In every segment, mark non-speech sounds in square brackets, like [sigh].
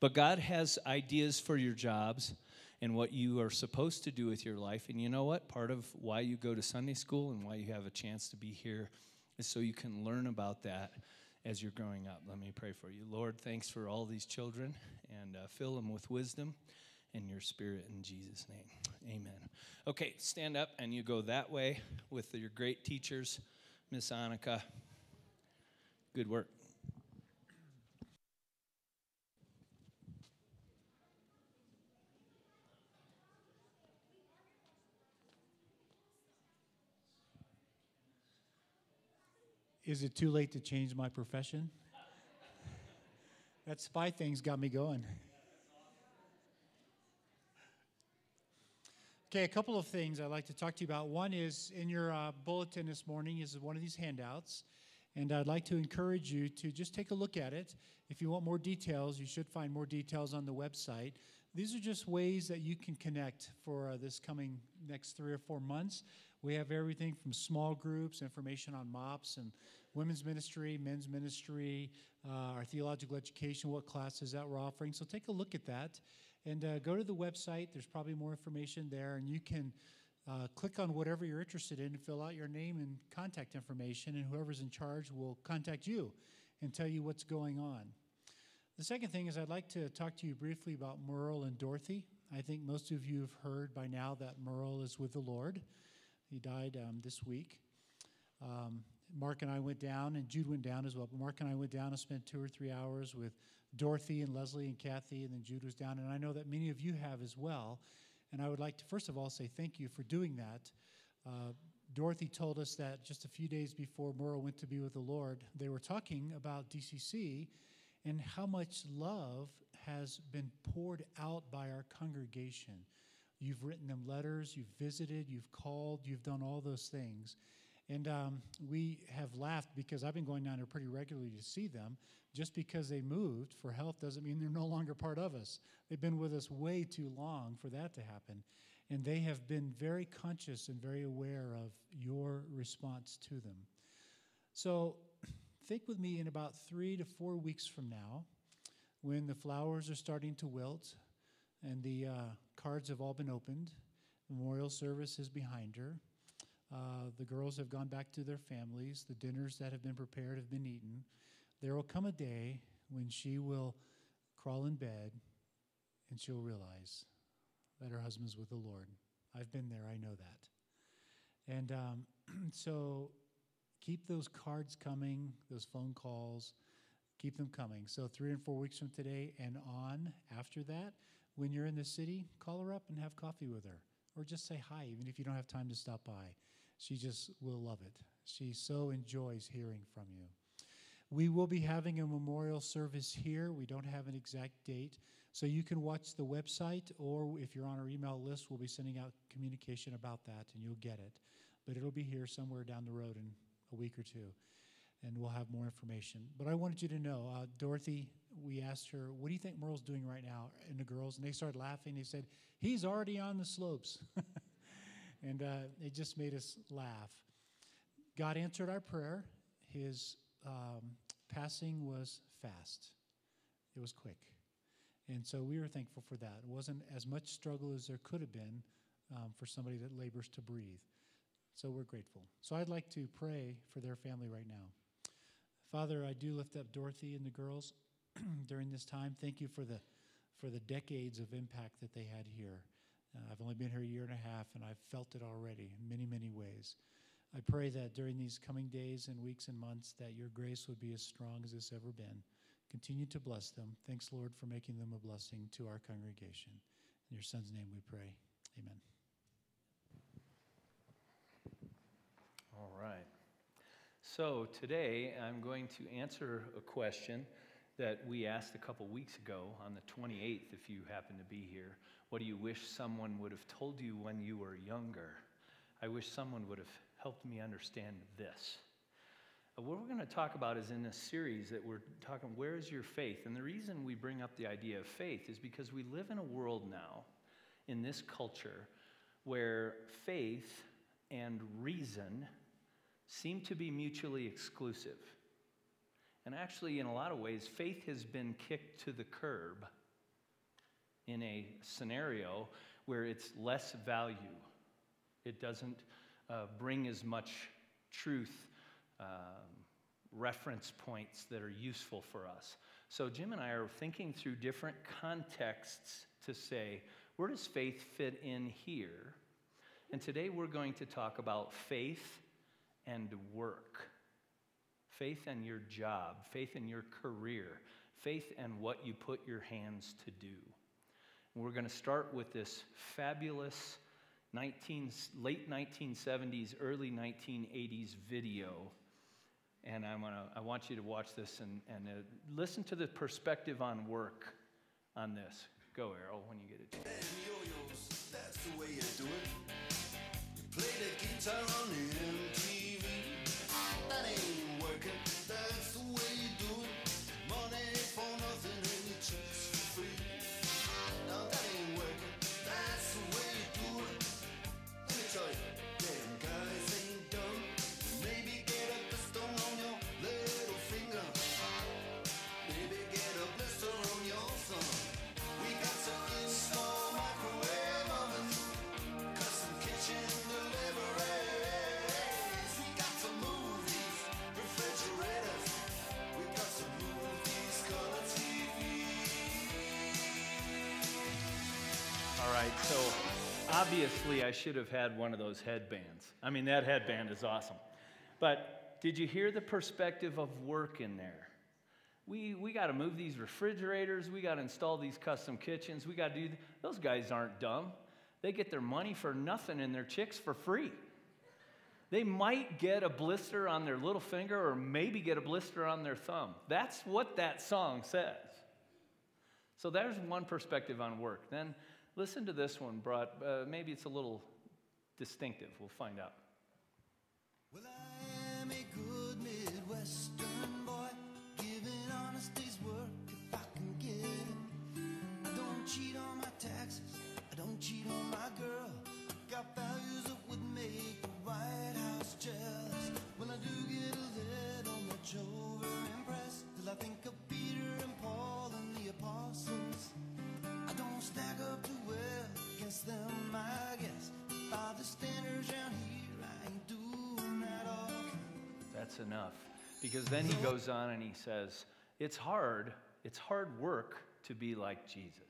But God has ideas for your jobs and what you are supposed to do with your life. And you know what? Part of why you go to Sunday school and why you have a chance to be here is so you can learn about that as you're growing up. Let me pray for you. Lord, thanks for all these children and uh, fill them with wisdom and your spirit in Jesus' name. Amen. Okay, stand up and you go that way with your great teachers, Miss Annika. Good work. Is it too late to change my profession? that spy thing's got me going. Okay, a couple of things I'd like to talk to you about. One is in your uh, bulletin this morning is one of these handouts, and I'd like to encourage you to just take a look at it. If you want more details, you should find more details on the website. These are just ways that you can connect for uh, this coming next three or four months. We have everything from small groups, information on MOPS and women's ministry, men's ministry, uh, our theological education, what classes that we're offering. So take a look at that and uh, go to the website. There's probably more information there, and you can uh, click on whatever you're interested in and fill out your name and contact information, and whoever's in charge will contact you and tell you what's going on. The second thing is, I'd like to talk to you briefly about Merle and Dorothy. I think most of you have heard by now that Merle is with the Lord. He died um, this week. Um, Mark and I went down, and Jude went down as well. But Mark and I went down and spent two or three hours with Dorothy and Leslie and Kathy, and then Jude was down. And I know that many of you have as well. And I would like to, first of all, say thank you for doing that. Uh, Dorothy told us that just a few days before Merle went to be with the Lord, they were talking about DCC and how much love has been poured out by our congregation. You've written them letters, you've visited, you've called, you've done all those things. And um, we have laughed because I've been going down there pretty regularly to see them. Just because they moved for health doesn't mean they're [laughs] no longer part of us. They've been with us way too long for that to happen. And they have been very conscious and very aware of your response to them. So [clears throat] think with me in about three to four weeks from now, when the flowers are starting to wilt and the uh, cards have all been opened, memorial service is behind her uh, the girls have gone back to their families. The dinners that have been prepared have been eaten. There will come a day when she will crawl in bed and she'll realize that her husband's with the Lord. I've been there, I know that. And um, [clears throat] so keep those cards coming, those phone calls, keep them coming. So, three and four weeks from today and on after that, when you're in the city, call her up and have coffee with her. Or just say hi, even if you don't have time to stop by she just will love it. She so enjoys hearing from you. We will be having a memorial service here. We don't have an exact date. So you can watch the website, or if you're on our email list, we'll be sending out communication about that and you'll get it. But it'll be here somewhere down the road in a week or two, and we'll have more information. But I wanted you to know uh, Dorothy, we asked her, What do you think Merle's doing right now? And the girls, and they started laughing. They said, He's already on the slopes. [laughs] And uh, it just made us laugh. God answered our prayer. His um, passing was fast, it was quick. And so we were thankful for that. It wasn't as much struggle as there could have been um, for somebody that labors to breathe. So we're grateful. So I'd like to pray for their family right now. Father, I do lift up Dorothy and the girls [clears throat] during this time. Thank you for the for the decades of impact that they had here. Uh, I've only been here a year and a half, and I've felt it already in many, many ways. I pray that during these coming days and weeks and months that your grace would be as strong as it's ever been. Continue to bless them. Thanks, Lord, for making them a blessing to our congregation. In your son's name we pray. Amen. All right. So today I'm going to answer a question that we asked a couple weeks ago on the 28th, if you happen to be here. What do you wish someone would have told you when you were younger? I wish someone would have helped me understand this. Uh, what we're going to talk about is in a series that we're talking, where is your faith? And the reason we bring up the idea of faith is because we live in a world now, in this culture, where faith and reason seem to be mutually exclusive. And actually, in a lot of ways, faith has been kicked to the curb in a scenario where it's less value. It doesn't uh, bring as much truth, um, reference points that are useful for us. So, Jim and I are thinking through different contexts to say, where does faith fit in here? And today we're going to talk about faith and work. Faith in your job, faith in your career, faith in what you put your hands to do. And we're going to start with this fabulous 19, late 1970s, early 1980s video. And I'm gonna, I want you to watch this and, and uh, listen to the perspective on work on this. Go, Errol, when you get it. That's the way you do it. You play the guitar on. Obviously I should have had one of those headbands. I mean, that headband is awesome. But did you hear the perspective of work in there? We, we got to move these refrigerators. We got to install these custom kitchens. We got to do, those guys aren't dumb. They get their money for nothing and their chicks for free. They might get a blister on their little finger or maybe get a blister on their thumb. That's what that song says. So there's one perspective on work. Then listen to this one, brought, uh, maybe it's a little distinctive. We'll find out. Well, That's enough. Because then he goes on and he says, It's hard, it's hard work to be like Jesus.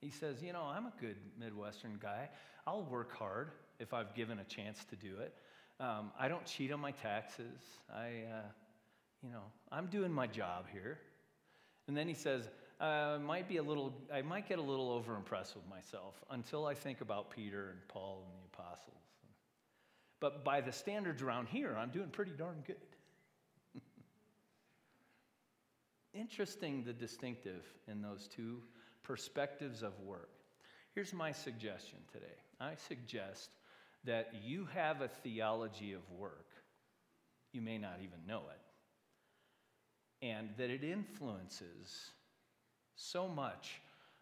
He says, You know, I'm a good Midwestern guy. I'll work hard if I've given a chance to do it. Um, I don't cheat on my taxes. I, uh, you know, I'm doing my job here. And then he says, uh, might be a little, I might get a little overimpressed with myself until I think about Peter and Paul and the apostles. But by the standards around here, I'm doing pretty darn good. [laughs] Interesting the distinctive in those two perspectives of work. Here's my suggestion today I suggest that you have a theology of work. You may not even know it. And that it influences so much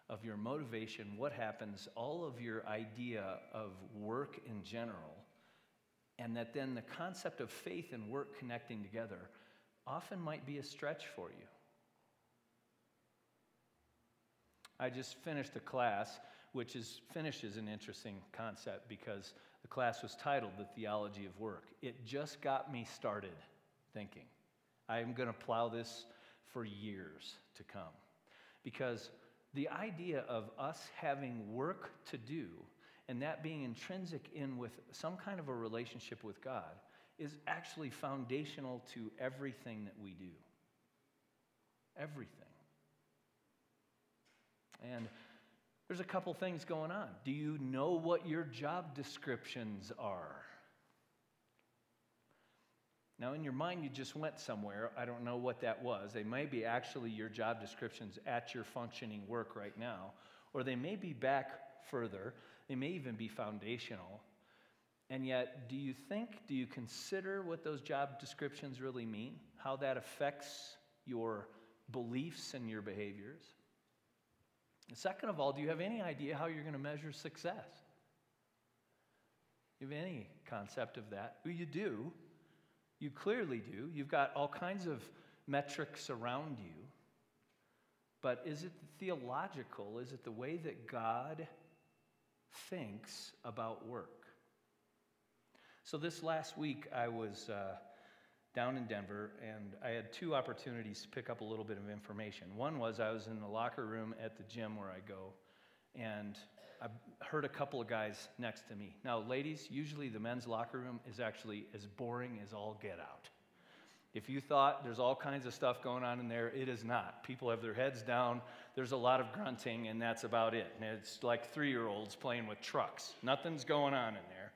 of your motivation, what happens, all of your idea of work in general, and that then the concept of faith and work connecting together often might be a stretch for you. I just finished a class, which is finished is an interesting concept because the class was titled The Theology of Work. It just got me started thinking. I'm going to plow this for years to come. Because the idea of us having work to do and that being intrinsic in with some kind of a relationship with God is actually foundational to everything that we do. Everything. And there's a couple things going on. Do you know what your job descriptions are? Now, in your mind, you just went somewhere. I don't know what that was. They may be actually your job descriptions at your functioning work right now, or they may be back further. They may even be foundational. And yet, do you think, do you consider what those job descriptions really mean? How that affects your beliefs and your behaviors? And second of all, do you have any idea how you're going to measure success? You have any concept of that? Well, you do. You clearly do. You've got all kinds of metrics around you. but is it theological? Is it the way that God thinks about work? So, this last week, I was uh, down in Denver and I had two opportunities to pick up a little bit of information. One was I was in the locker room at the gym where I go, and I heard a couple of guys next to me. Now, ladies, usually the men's locker room is actually as boring as all get out. If you thought there's all kinds of stuff going on in there, it is not. People have their heads down, there's a lot of grunting, and that's about it. And it's like three year olds playing with trucks. Nothing's going on in there.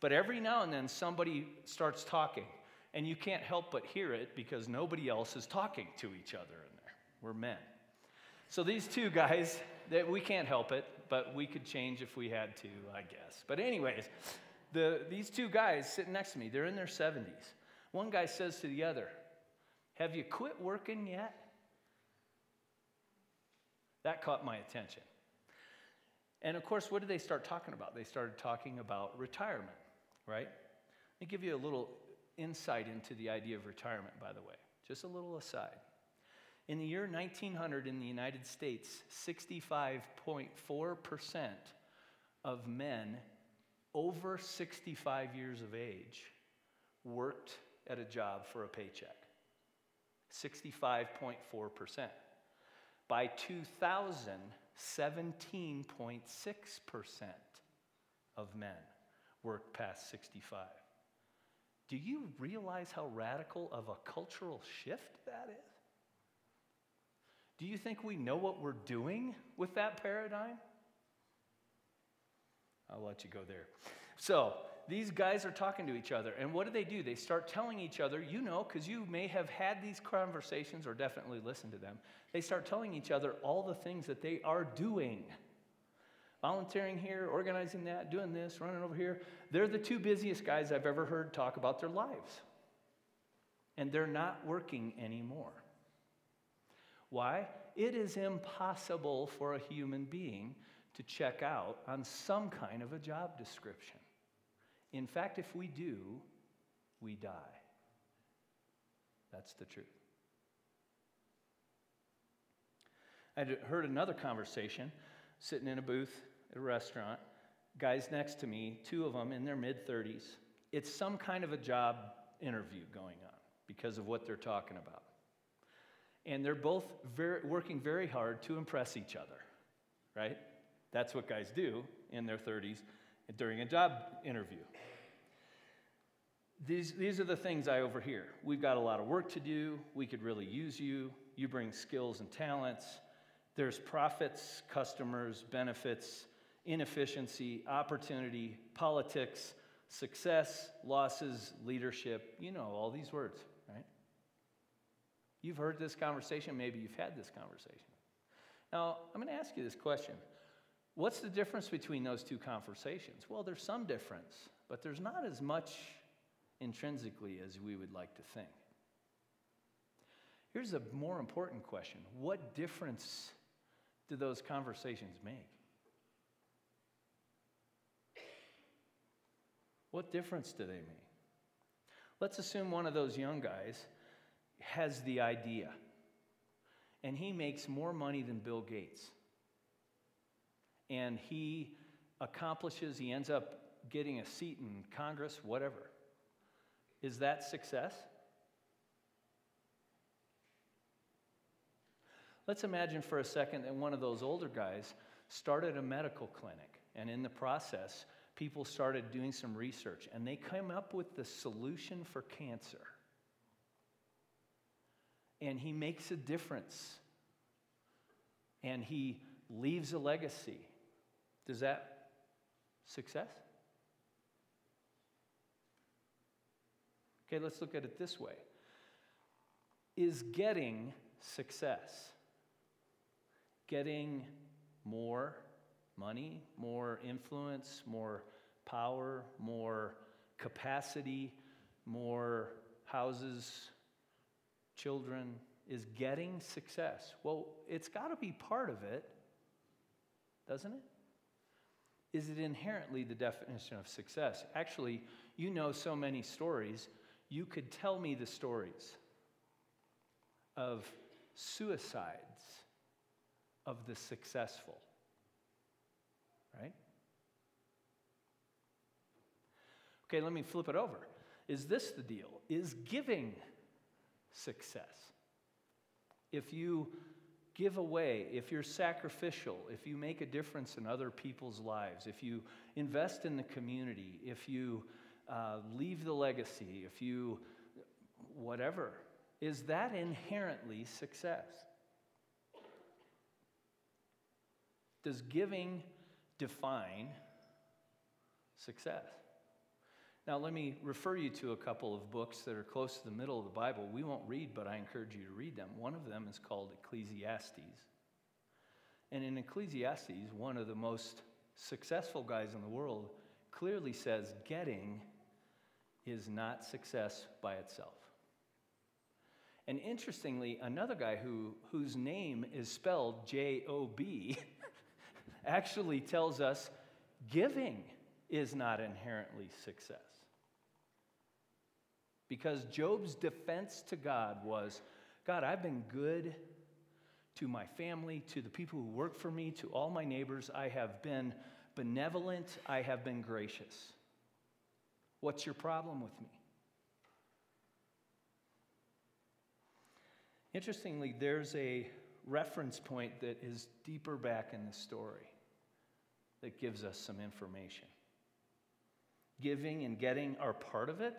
But every now and then somebody starts talking, and you can't help but hear it because nobody else is talking to each other in there. We're men. So these two guys, that we can't help it, but we could change if we had to, I guess. But anyways, the, these two guys sitting next to me, they're in their 70s. One guy says to the other, Have you quit working yet? That caught my attention. And of course, what did they start talking about? They started talking about retirement, right? Let me give you a little insight into the idea of retirement, by the way. Just a little aside. In the year 1900 in the United States, 65.4% of men over 65 years of age worked at a job for a paycheck. 65.4%. By 2000, 17.6% of men worked past 65. Do you realize how radical of a cultural shift that is? Do you think we know what we're doing with that paradigm? I'll let you go there. So, these guys are talking to each other, and what do they do? They start telling each other, you know, because you may have had these conversations or definitely listened to them. They start telling each other all the things that they are doing volunteering here, organizing that, doing this, running over here. They're the two busiest guys I've ever heard talk about their lives. And they're not working anymore. Why? It is impossible for a human being to check out on some kind of a job description. In fact, if we do, we die. That's the truth. I heard another conversation sitting in a booth at a restaurant. Guys next to me, two of them in their mid 30s. It's some kind of a job interview going on because of what they're talking about and they're both very, working very hard to impress each other, right? That's what guys do in their 30s during a job interview. These, these are the things I overhear. We've got a lot of work to do. We could really use you. You bring skills and talents. There's profits, customers, benefits, inefficiency, opportunity, politics, success, losses, leadership. You know all these words. Right? You've heard this conversation, maybe you've had this conversation. Now, I'm going to ask you this question What's the difference between those two conversations? Well, there's some difference, but there's not as much intrinsically as we would like to think. Here's a more important question What difference do those conversations make? What difference do they make? Let's assume one of those young guys has the idea. And he makes more money than Bill Gates. And he accomplishes, he ends up getting a seat in Congress, whatever. Is that success? Let's imagine for a second that one of those older guys started a medical clinic, and in the process, people started doing some research, and they came up with the solution for cancer and he makes a difference and he leaves a legacy. Does that success? Okay, let's look at it this way. Is getting success, getting more money, more influence, more power, more capacity, more houses, children is getting success. Well, it's got to be part of it, doesn't it? Is it inherently the definition of success? Actually, you know so many stories. You could tell me the stories of suicides of the successful. Right? Okay, let me flip it over. Is this the deal? Is giving success? If you give away, if you're sacrificial, if you make a difference in other people's lives, if you invest in the community, if you uh, leave the legacy, if you whatever, is that inherently success? Does giving define success? Now, let me refer you to a couple of books that are close to the middle of the Bible. We won't read, but I encourage you to read them. One of them is called Ecclesiastes. And in Ecclesiastes, one of the most successful guys in the world clearly says getting is not success by itself. And interestingly, another guy who, whose name is spelled J O B [laughs] actually tells us giving is not inherently success. Because Job's defense to God was God, I've been good to my family, to the people who work for me, to all my neighbors. I have been benevolent, I have been gracious. What's your problem with me? Interestingly, there's a reference point that is deeper back in the story that gives us some information. Giving and getting are part of it,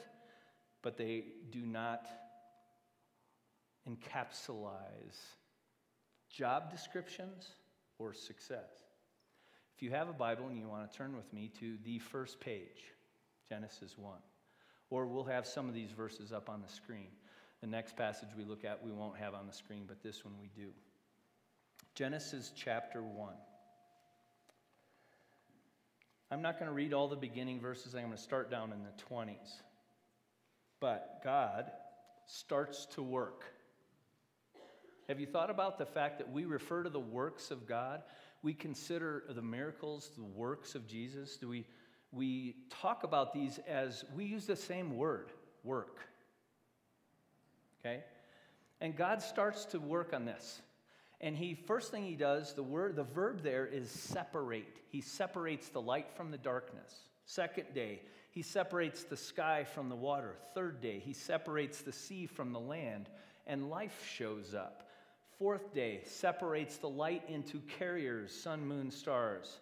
but they do not encapsulize job descriptions or success. If you have a Bible and you want to turn with me to the first page, Genesis 1, or we'll have some of these verses up on the screen. The next passage we look at, we won't have on the screen, but this one we do. Genesis chapter 1. I'm not going to read all the beginning verses, I'm going to start down in the 20s. But God starts to work. Have you thought about the fact that we refer to the works of God? We consider the miracles the works of Jesus? Do we, we talk about these as we use the same word, work. Okay? And God starts to work on this. And he first thing he does, the word the verb there is separate. He separates the light from the darkness. Second day, he separates the sky from the water. Third day, he separates the sea from the land, and life shows up. Fourth day, separates the light into carriers, sun, moon, stars.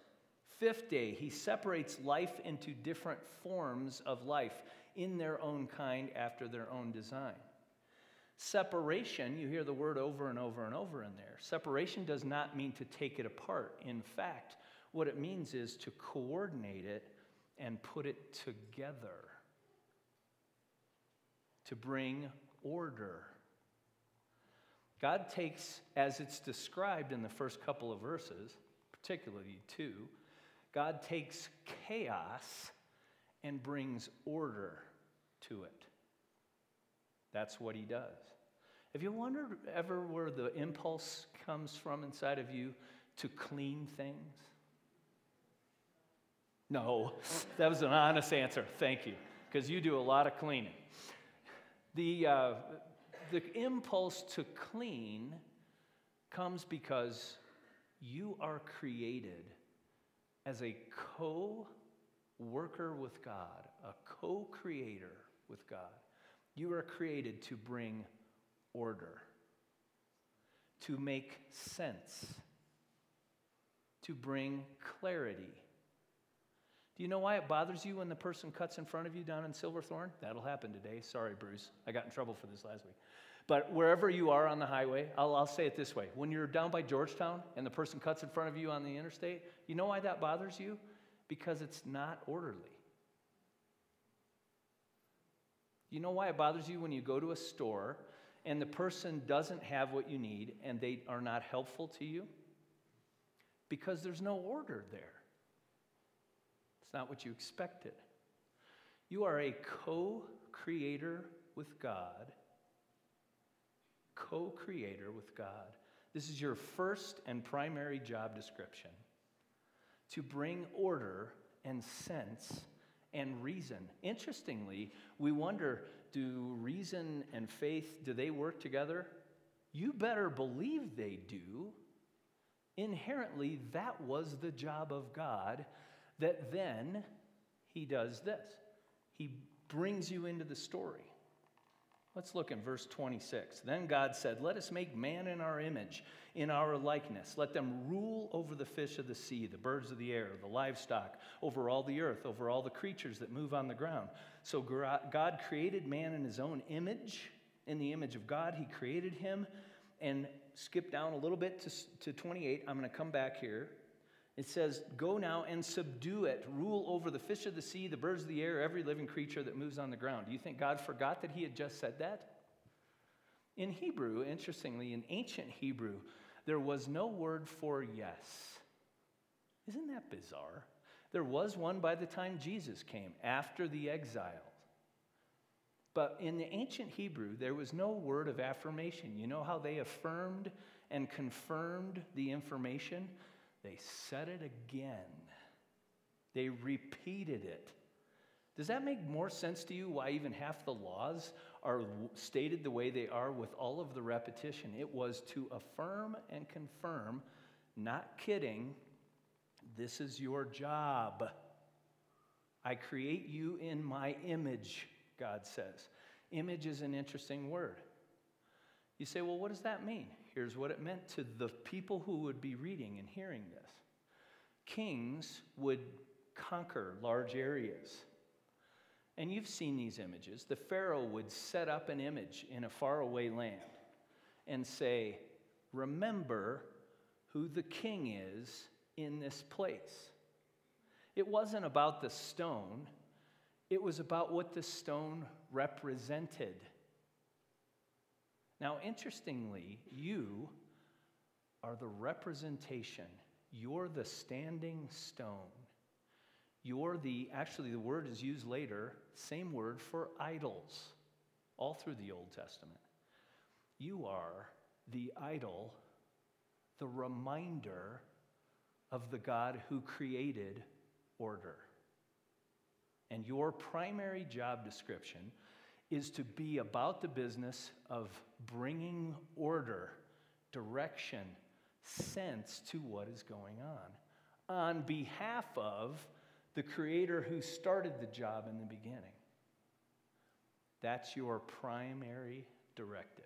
Fifth day, he separates life into different forms of life in their own kind after their own design. Separation, you hear the word over and over and over in there. Separation does not mean to take it apart. In fact, what it means is to coordinate it and put it together to bring order. God takes, as it's described in the first couple of verses, particularly two, God takes chaos and brings order to it. That's what he does. Have you wondered ever where the impulse comes from inside of you to clean things? No, that was an honest answer. Thank you, because you do a lot of cleaning. The, uh, the impulse to clean comes because you are created as a co worker with God, a co creator with God. You are created to bring order, to make sense, to bring clarity do you know why it bothers you when the person cuts in front of you down in Silverthorne? That'll happen today. Sorry, Bruce. I got in trouble for this last week. But wherever you are on the highway, I'll, I'll say it this way. When you're down by Georgetown and the person cuts in front of you on the interstate, you know why that bothers you? Because it's not orderly. You know why it bothers you when you go to a store and the person doesn't have what you need and they are not helpful to you? Because there's no order there not what you expected. You are a co creator with God. Co creator with God. This is your first and primary job description to bring order and sense and reason. Interestingly, we wonder do reason and faith do they work together? You better believe they do Inherently, that was the job of God, that then he does this. He brings you into the story. Let's look in verse 26. Then God said, Let us make man in our image, in our likeness. Let them rule over the fish of the sea, the birds of the air, the livestock, over all the earth, over all the creatures that move on the ground. So God created man in his own image. In the image of God, he created him. And skip down a little bit to, to 28. I'm going to come back here. It says, Go now and subdue it, rule over the fish of the sea, the birds of the air, every living creature that moves on the ground. Do you think God forgot that he had just said that? In Hebrew, interestingly, in ancient Hebrew, there was no word for yes. Isn't that bizarre? There was one by the time Jesus came, after the exile. But in the ancient Hebrew, there was no word of affirmation. You know how they affirmed and confirmed the information? They said it again, they repeated it. Does that make more sense to you why even half the laws are stated the way they are with all of the repetition? It was to affirm and confirm, not kidding, this is your job. I create you in my image, God says. Image is an interesting word. You say, well, what does that mean? Here's what it meant to the people who would be reading and hearing this kings would conquer large areas. And you've seen these images. The Pharaoh would set up an image in a faraway land and say, Remember who the king is in this place. It wasn't about the stone, it was about what the stone represented. Now, interestingly, you are the representation. You're the standing stone. You're the, actually, the word is used later, same word for idols, all through the Old Testament. You are the idol, the reminder of the God who created order. And your primary job description is to be about the business of bringing order, direction, sense to what is going on on behalf of the Creator who started the job in the beginning. That's your primary directive.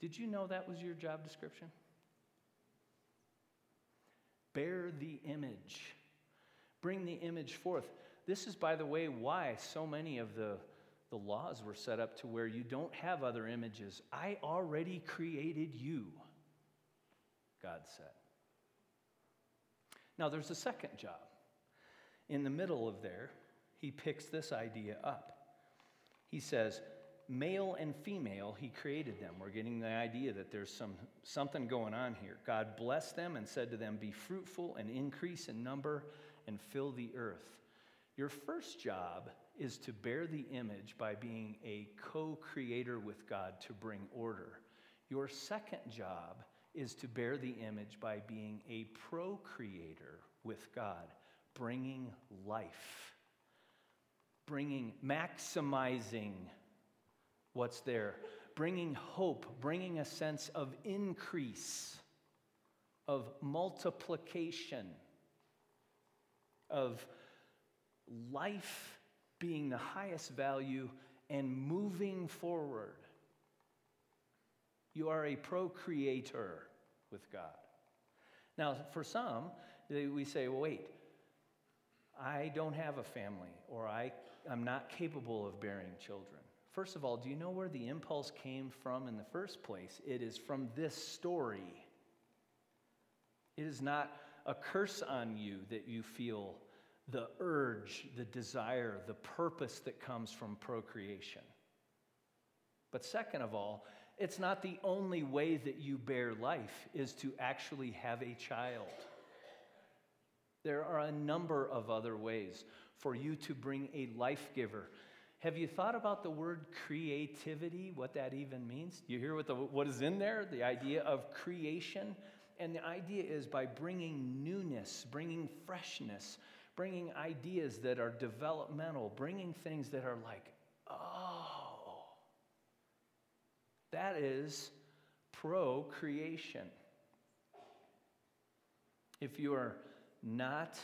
Did you know that was your job description? Bear the image, bring the image forth. This is, by the way, why so many of the, the laws were set up to where you don't have other images. I already created you, God said. Now, there's a second job. In the middle of there, he picks this idea up. He says, male and female, he created them. We're getting the idea that there's some, something going on here. God blessed them and said to them, Be fruitful and increase in number and fill the earth. Your first job is to bear the image by being a co creator with God to bring order. Your second job is to bear the image by being a procreator with God, bringing life, bringing, maximizing what's there, bringing hope, bringing a sense of increase, of multiplication, of life being the highest value and moving forward. You are a procreator with God. Now, for some, we say, well, wait, I don't have a family, or I, I'm not capable of bearing children. First of all, do you know where the impulse came from in the first place? It is from this story. It is not a curse on you that you feel the urge, the desire, the purpose that comes from procreation. But second of all, it's not the only way that you bear life is to actually have a child. There are a number of other ways for you to bring a life giver. Have you thought about the word creativity, what that even means? You hear what, the, what is in there? The idea of creation. And the idea is by bringing newness, bringing freshness, bringing ideas that are developmental, bringing things that are like, oh, that is procreation. If you are not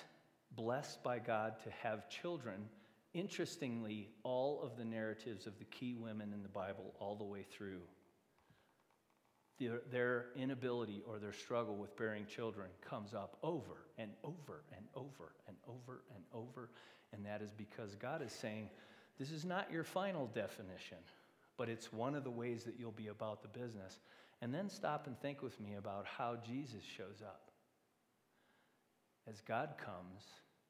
blessed by God to have children, interestingly, all of the narratives of the key women in the Bible, all the way through, their, their inability or their struggle with bearing children comes up over and over and over and over and over. And that is because God is saying, This is not your final definition, but it's one of the ways that you'll be about the business. And then stop and think with me about how Jesus shows up. As God comes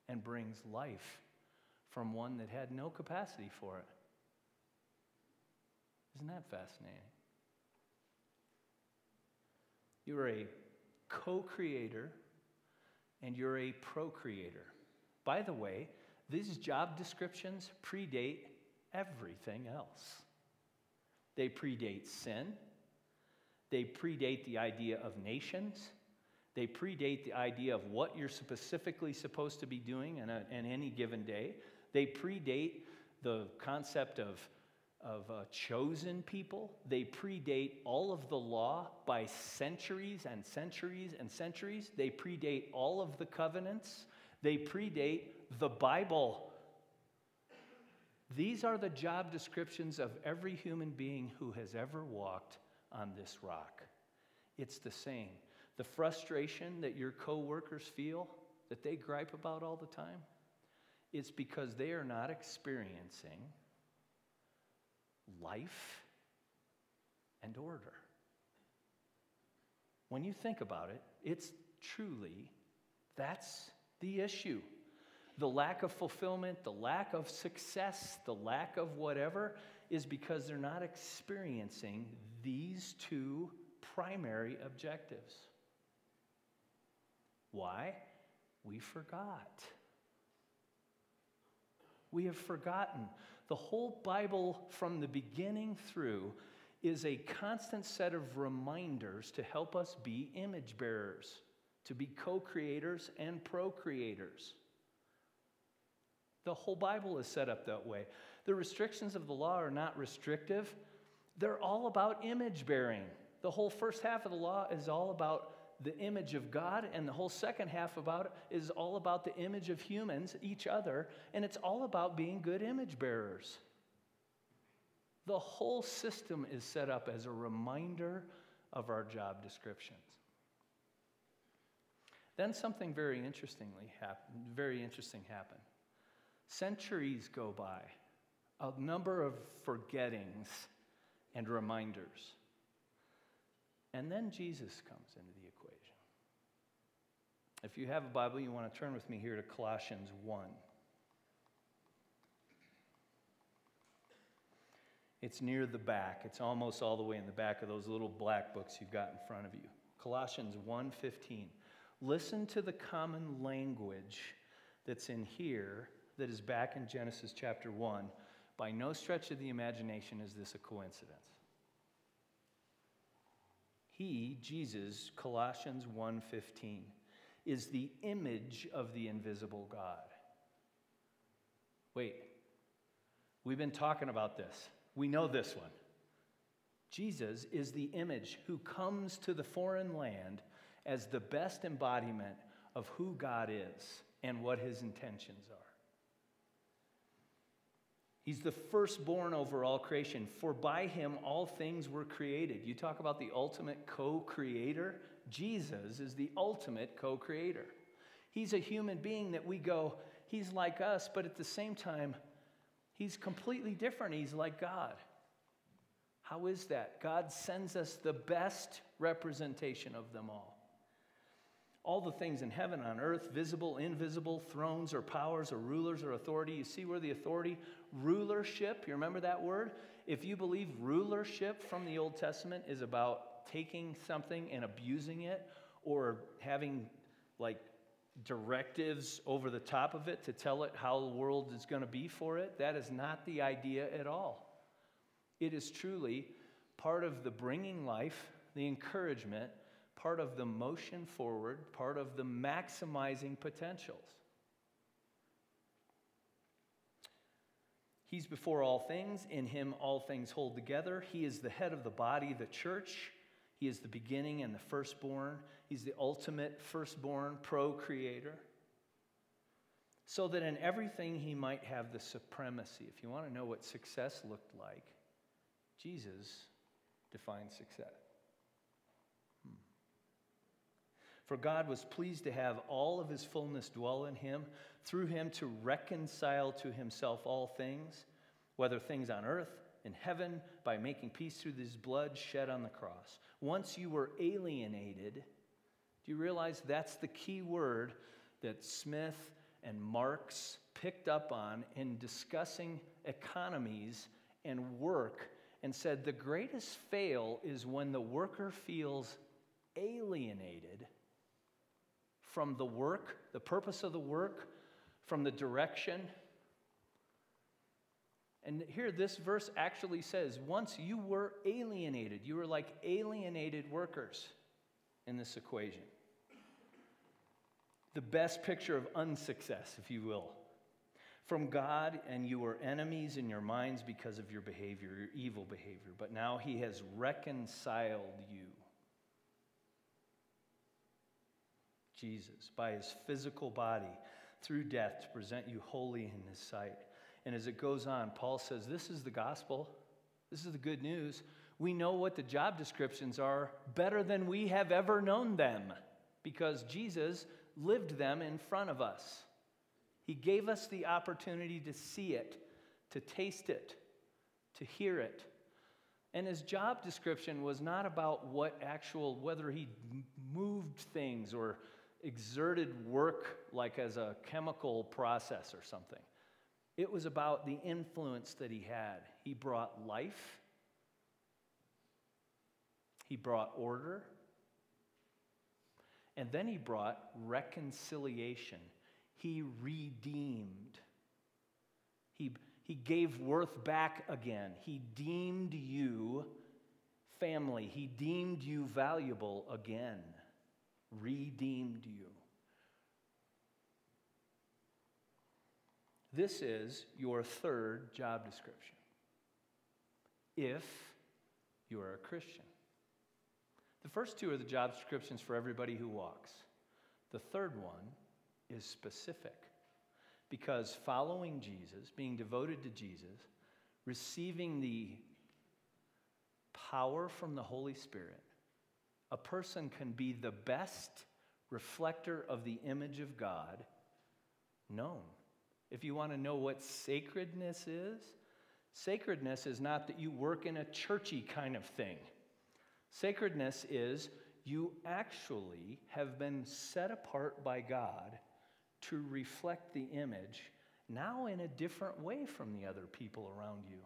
and brings life from one that had no capacity for it. Isn't that fascinating? You're a co creator and you're a procreator. By the way, these job descriptions predate everything else. They predate sin, they predate the idea of nations, they predate the idea of what you're specifically supposed to be doing in, a, in any given day. They predate the concept of of uh, chosen people. They predate all of the law by centuries and centuries and centuries. They predate all of the covenants. They predate the Bible. These are the job descriptions of every human being who has ever walked on this rock. It's the same. The frustration that your coworkers feel, that they gripe about all the time, it's because they are not experiencing life and order. When you think about it, it's truly that's the issue. The lack of fulfillment, the lack of success, the lack of whatever is because they're not experiencing these two primary objectives. Why? We forgot. We have forgotten the whole Bible, from the beginning through, is a constant set of reminders to help us be image bearers, to be co creators and procreators. The whole Bible is set up that way. The restrictions of the law are not restrictive, they're all about image bearing. The whole first half of the law is all about the image of God, and the whole second half about it is all about the image of humans, each other, and it's all about being good image bearers. The whole system is set up as a reminder of our job descriptions. Then something very interestingly happened, very interesting happened. Centuries go by, a number of forgettings and reminders. And then Jesus comes into the if you have a Bible, you want to turn with me here to Colossians 1. It's near the back. It's almost all the way in the back of those little black books you've got in front of you. Colossians 1:15. Listen to the common language that's in here that is back in Genesis chapter 1. By no stretch of the imagination is this a coincidence. He, Jesus, Colossians 1:15 is the image of the invisible God. Wait, we've been talking about this. We know this one. Jesus is the image who comes to the foreign land as the best embodiment of who God is and what his intentions are. He's the firstborn over all creation, for by him all things were created. You talk about the ultimate co creator. Jesus is the ultimate co creator. He's a human being that we go, he's like us, but at the same time, he's completely different. He's like God. How is that? God sends us the best representation of them all. All the things in heaven, on earth, visible, invisible, thrones or powers or rulers or authority. You see where the authority, rulership, you remember that word? If you believe rulership from the Old Testament is about taking something and abusing it or having like directives over the top of it to tell it how the world is going to be for it. That is not the idea at all. It is truly part of the bringing life, the encouragement, part of the motion forward, part of the maximizing potentials. He's before all things. In him, all things hold together. He is the head of the body, the church. He is the beginning and the firstborn. He's the ultimate firstborn procreator. So that in everything he might have the supremacy. If you want to know what success looked like, Jesus defined success. Hmm. For God was pleased to have all of his fullness dwell in him, through him to reconcile to himself all things, whether things on earth, in heaven, by making peace through his blood shed on the cross. Once you were alienated, do you realize that's the key word that Smith and Marx picked up on in discussing economies and work and said the greatest fail is when the worker feels alienated from the work, the purpose of the work, from the direction. And here, this verse actually says once you were alienated, you were like alienated workers in this equation. The best picture of unsuccess, if you will, from God, and you were enemies in your minds because of your behavior, your evil behavior. But now He has reconciled you. Jesus, by His physical body, through death, to present you holy in His sight. And as it goes on, Paul says, This is the gospel. This is the good news. We know what the job descriptions are better than we have ever known them because Jesus lived them in front of us. He gave us the opportunity to see it, to taste it, to hear it. And his job description was not about what actual, whether he moved things or exerted work like as a chemical process or something. It was about the influence that he had. He brought life, he brought order, and then he brought reconciliation. He redeemed. He, he gave worth back again. He deemed you family. He deemed you valuable again. Redeemed you. This is your third job description. If you are a Christian. The first two are the job descriptions for everybody who walks. The third one is specific because following Jesus, being devoted to Jesus, receiving the power from the Holy Spirit, a person can be the best reflector of the image of God known. If you want to know what sacredness is, sacredness is not that you work in a churchy kind of thing. Sacredness is you actually have been set apart by God to reflect the image now in a different way from the other people around you.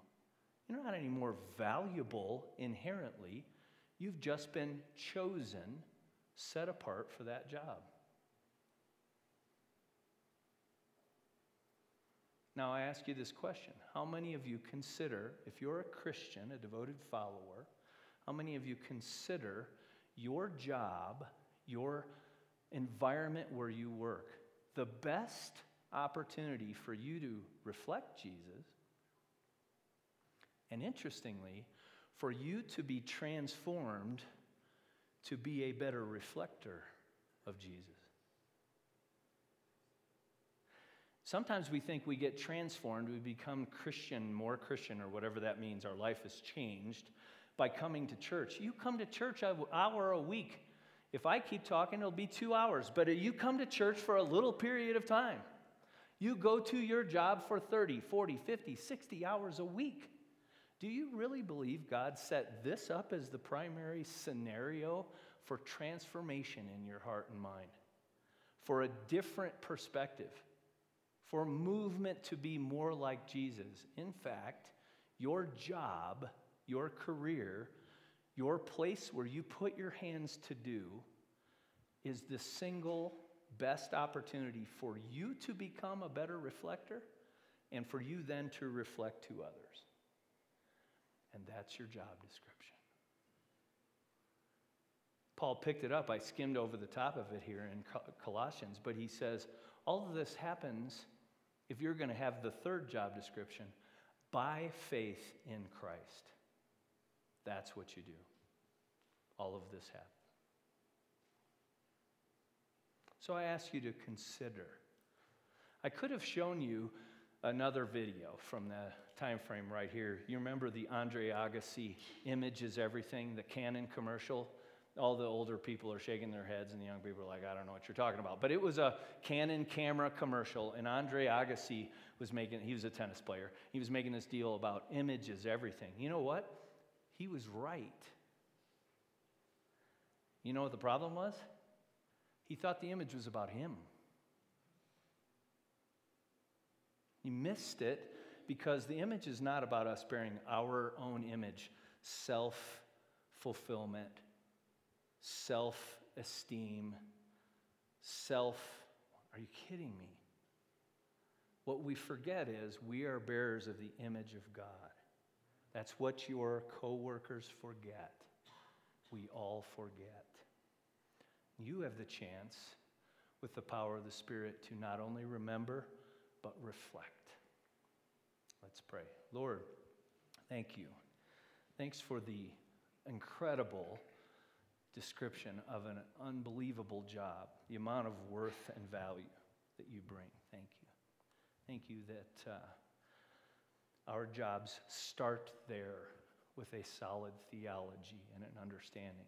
You're not any more valuable inherently. You've just been chosen, set apart for that job. Now, I ask you this question How many of you consider, if you're a Christian, a devoted follower, how many of you consider your job, your environment where you work, the best opportunity for you to reflect Jesus? And interestingly, for you to be transformed to be a better reflector of Jesus. Sometimes we think we get transformed, we become Christian, more Christian, or whatever that means. Our life is changed by coming to church. You come to church an hour a week. If I keep talking, it'll be two hours. But you come to church for a little period of time. You go to your job for 30, 40, 50, 60 hours a week. Do you really believe God set this up as the primary scenario for transformation in your heart and mind? For a different perspective, for movement to be more like Jesus. In fact, your job your career, your place where you put your hands to do is the single best opportunity for you to become a better reflector and for you then to reflect to others. And that's your job description. Paul picked it up. I skimmed over the top of it here in Colossians, but he says all of this happens if you're going to have the third job description by faith in Christ. That's what you do. all of this happened. So I ask you to consider. I could have shown you another video from the time frame right here. You remember the Andre Agassi Image is Everything, the Canon commercial? All the older people are shaking their heads, and the young people are like, I don't know what you're talking about. But it was a Canon camera commercial, and Andre Agassi was making, he was a tennis player. He was making this deal about image is everything. You know what? He was right. You know what the problem was? He thought the image was about him. He missed it because the image is not about us bearing our own image, self fulfillment, self esteem, self. Are you kidding me? What we forget is we are bearers of the image of God. That's what your coworkers forget. We all forget. You have the chance with the power of the Spirit to not only remember, but reflect. Let's pray. Lord, thank you. Thanks for the incredible description of an unbelievable job, the amount of worth and value that you bring. Thank you. Thank you that uh, our jobs start there with a solid theology and an understanding,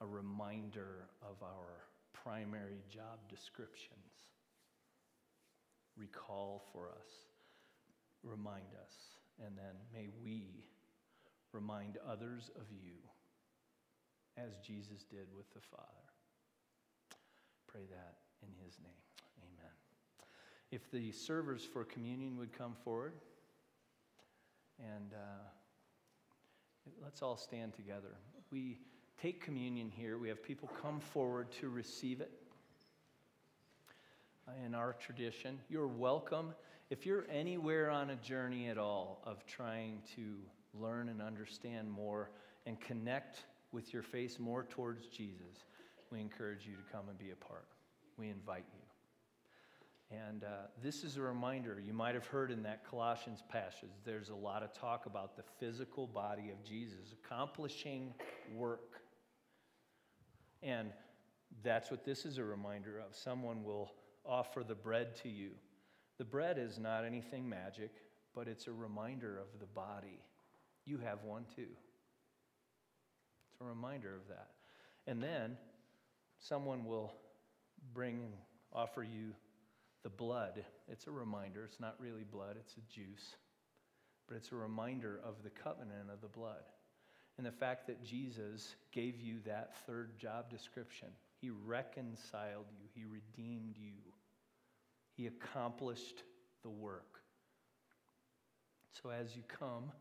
a reminder of our primary job descriptions. Recall for us, remind us, and then may we remind others of you as Jesus did with the Father. Pray that in his name. Amen. If the servers for communion would come forward, and uh, let's all stand together. We take communion here, we have people come forward to receive it. Uh, in our tradition, you're welcome. If you're anywhere on a journey at all of trying to learn and understand more and connect with your face more towards Jesus, we encourage you to come and be a part. We invite you. And uh, this is a reminder. You might have heard in that Colossians passage, there's a lot of talk about the physical body of Jesus accomplishing work. And that's what this is a reminder of. Someone will offer the bread to you. The bread is not anything magic, but it's a reminder of the body. You have one too. A reminder of that. And then someone will bring and offer you the blood. It's a reminder. It's not really blood, it's a juice. But it's a reminder of the covenant of the blood. And the fact that Jesus gave you that third job description. He reconciled you, He redeemed you, He accomplished the work. So as you come,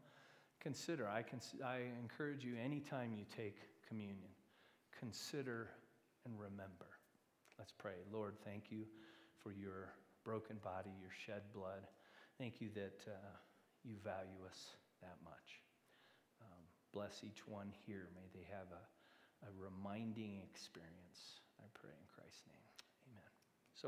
consider. I, cons- I encourage you anytime you take communion, consider and remember. Let's pray. Lord, thank you for your broken body, your shed blood. Thank you that uh, you value us that much. Um, bless each one here. May they have a, a reminding experience. I pray in Christ's name.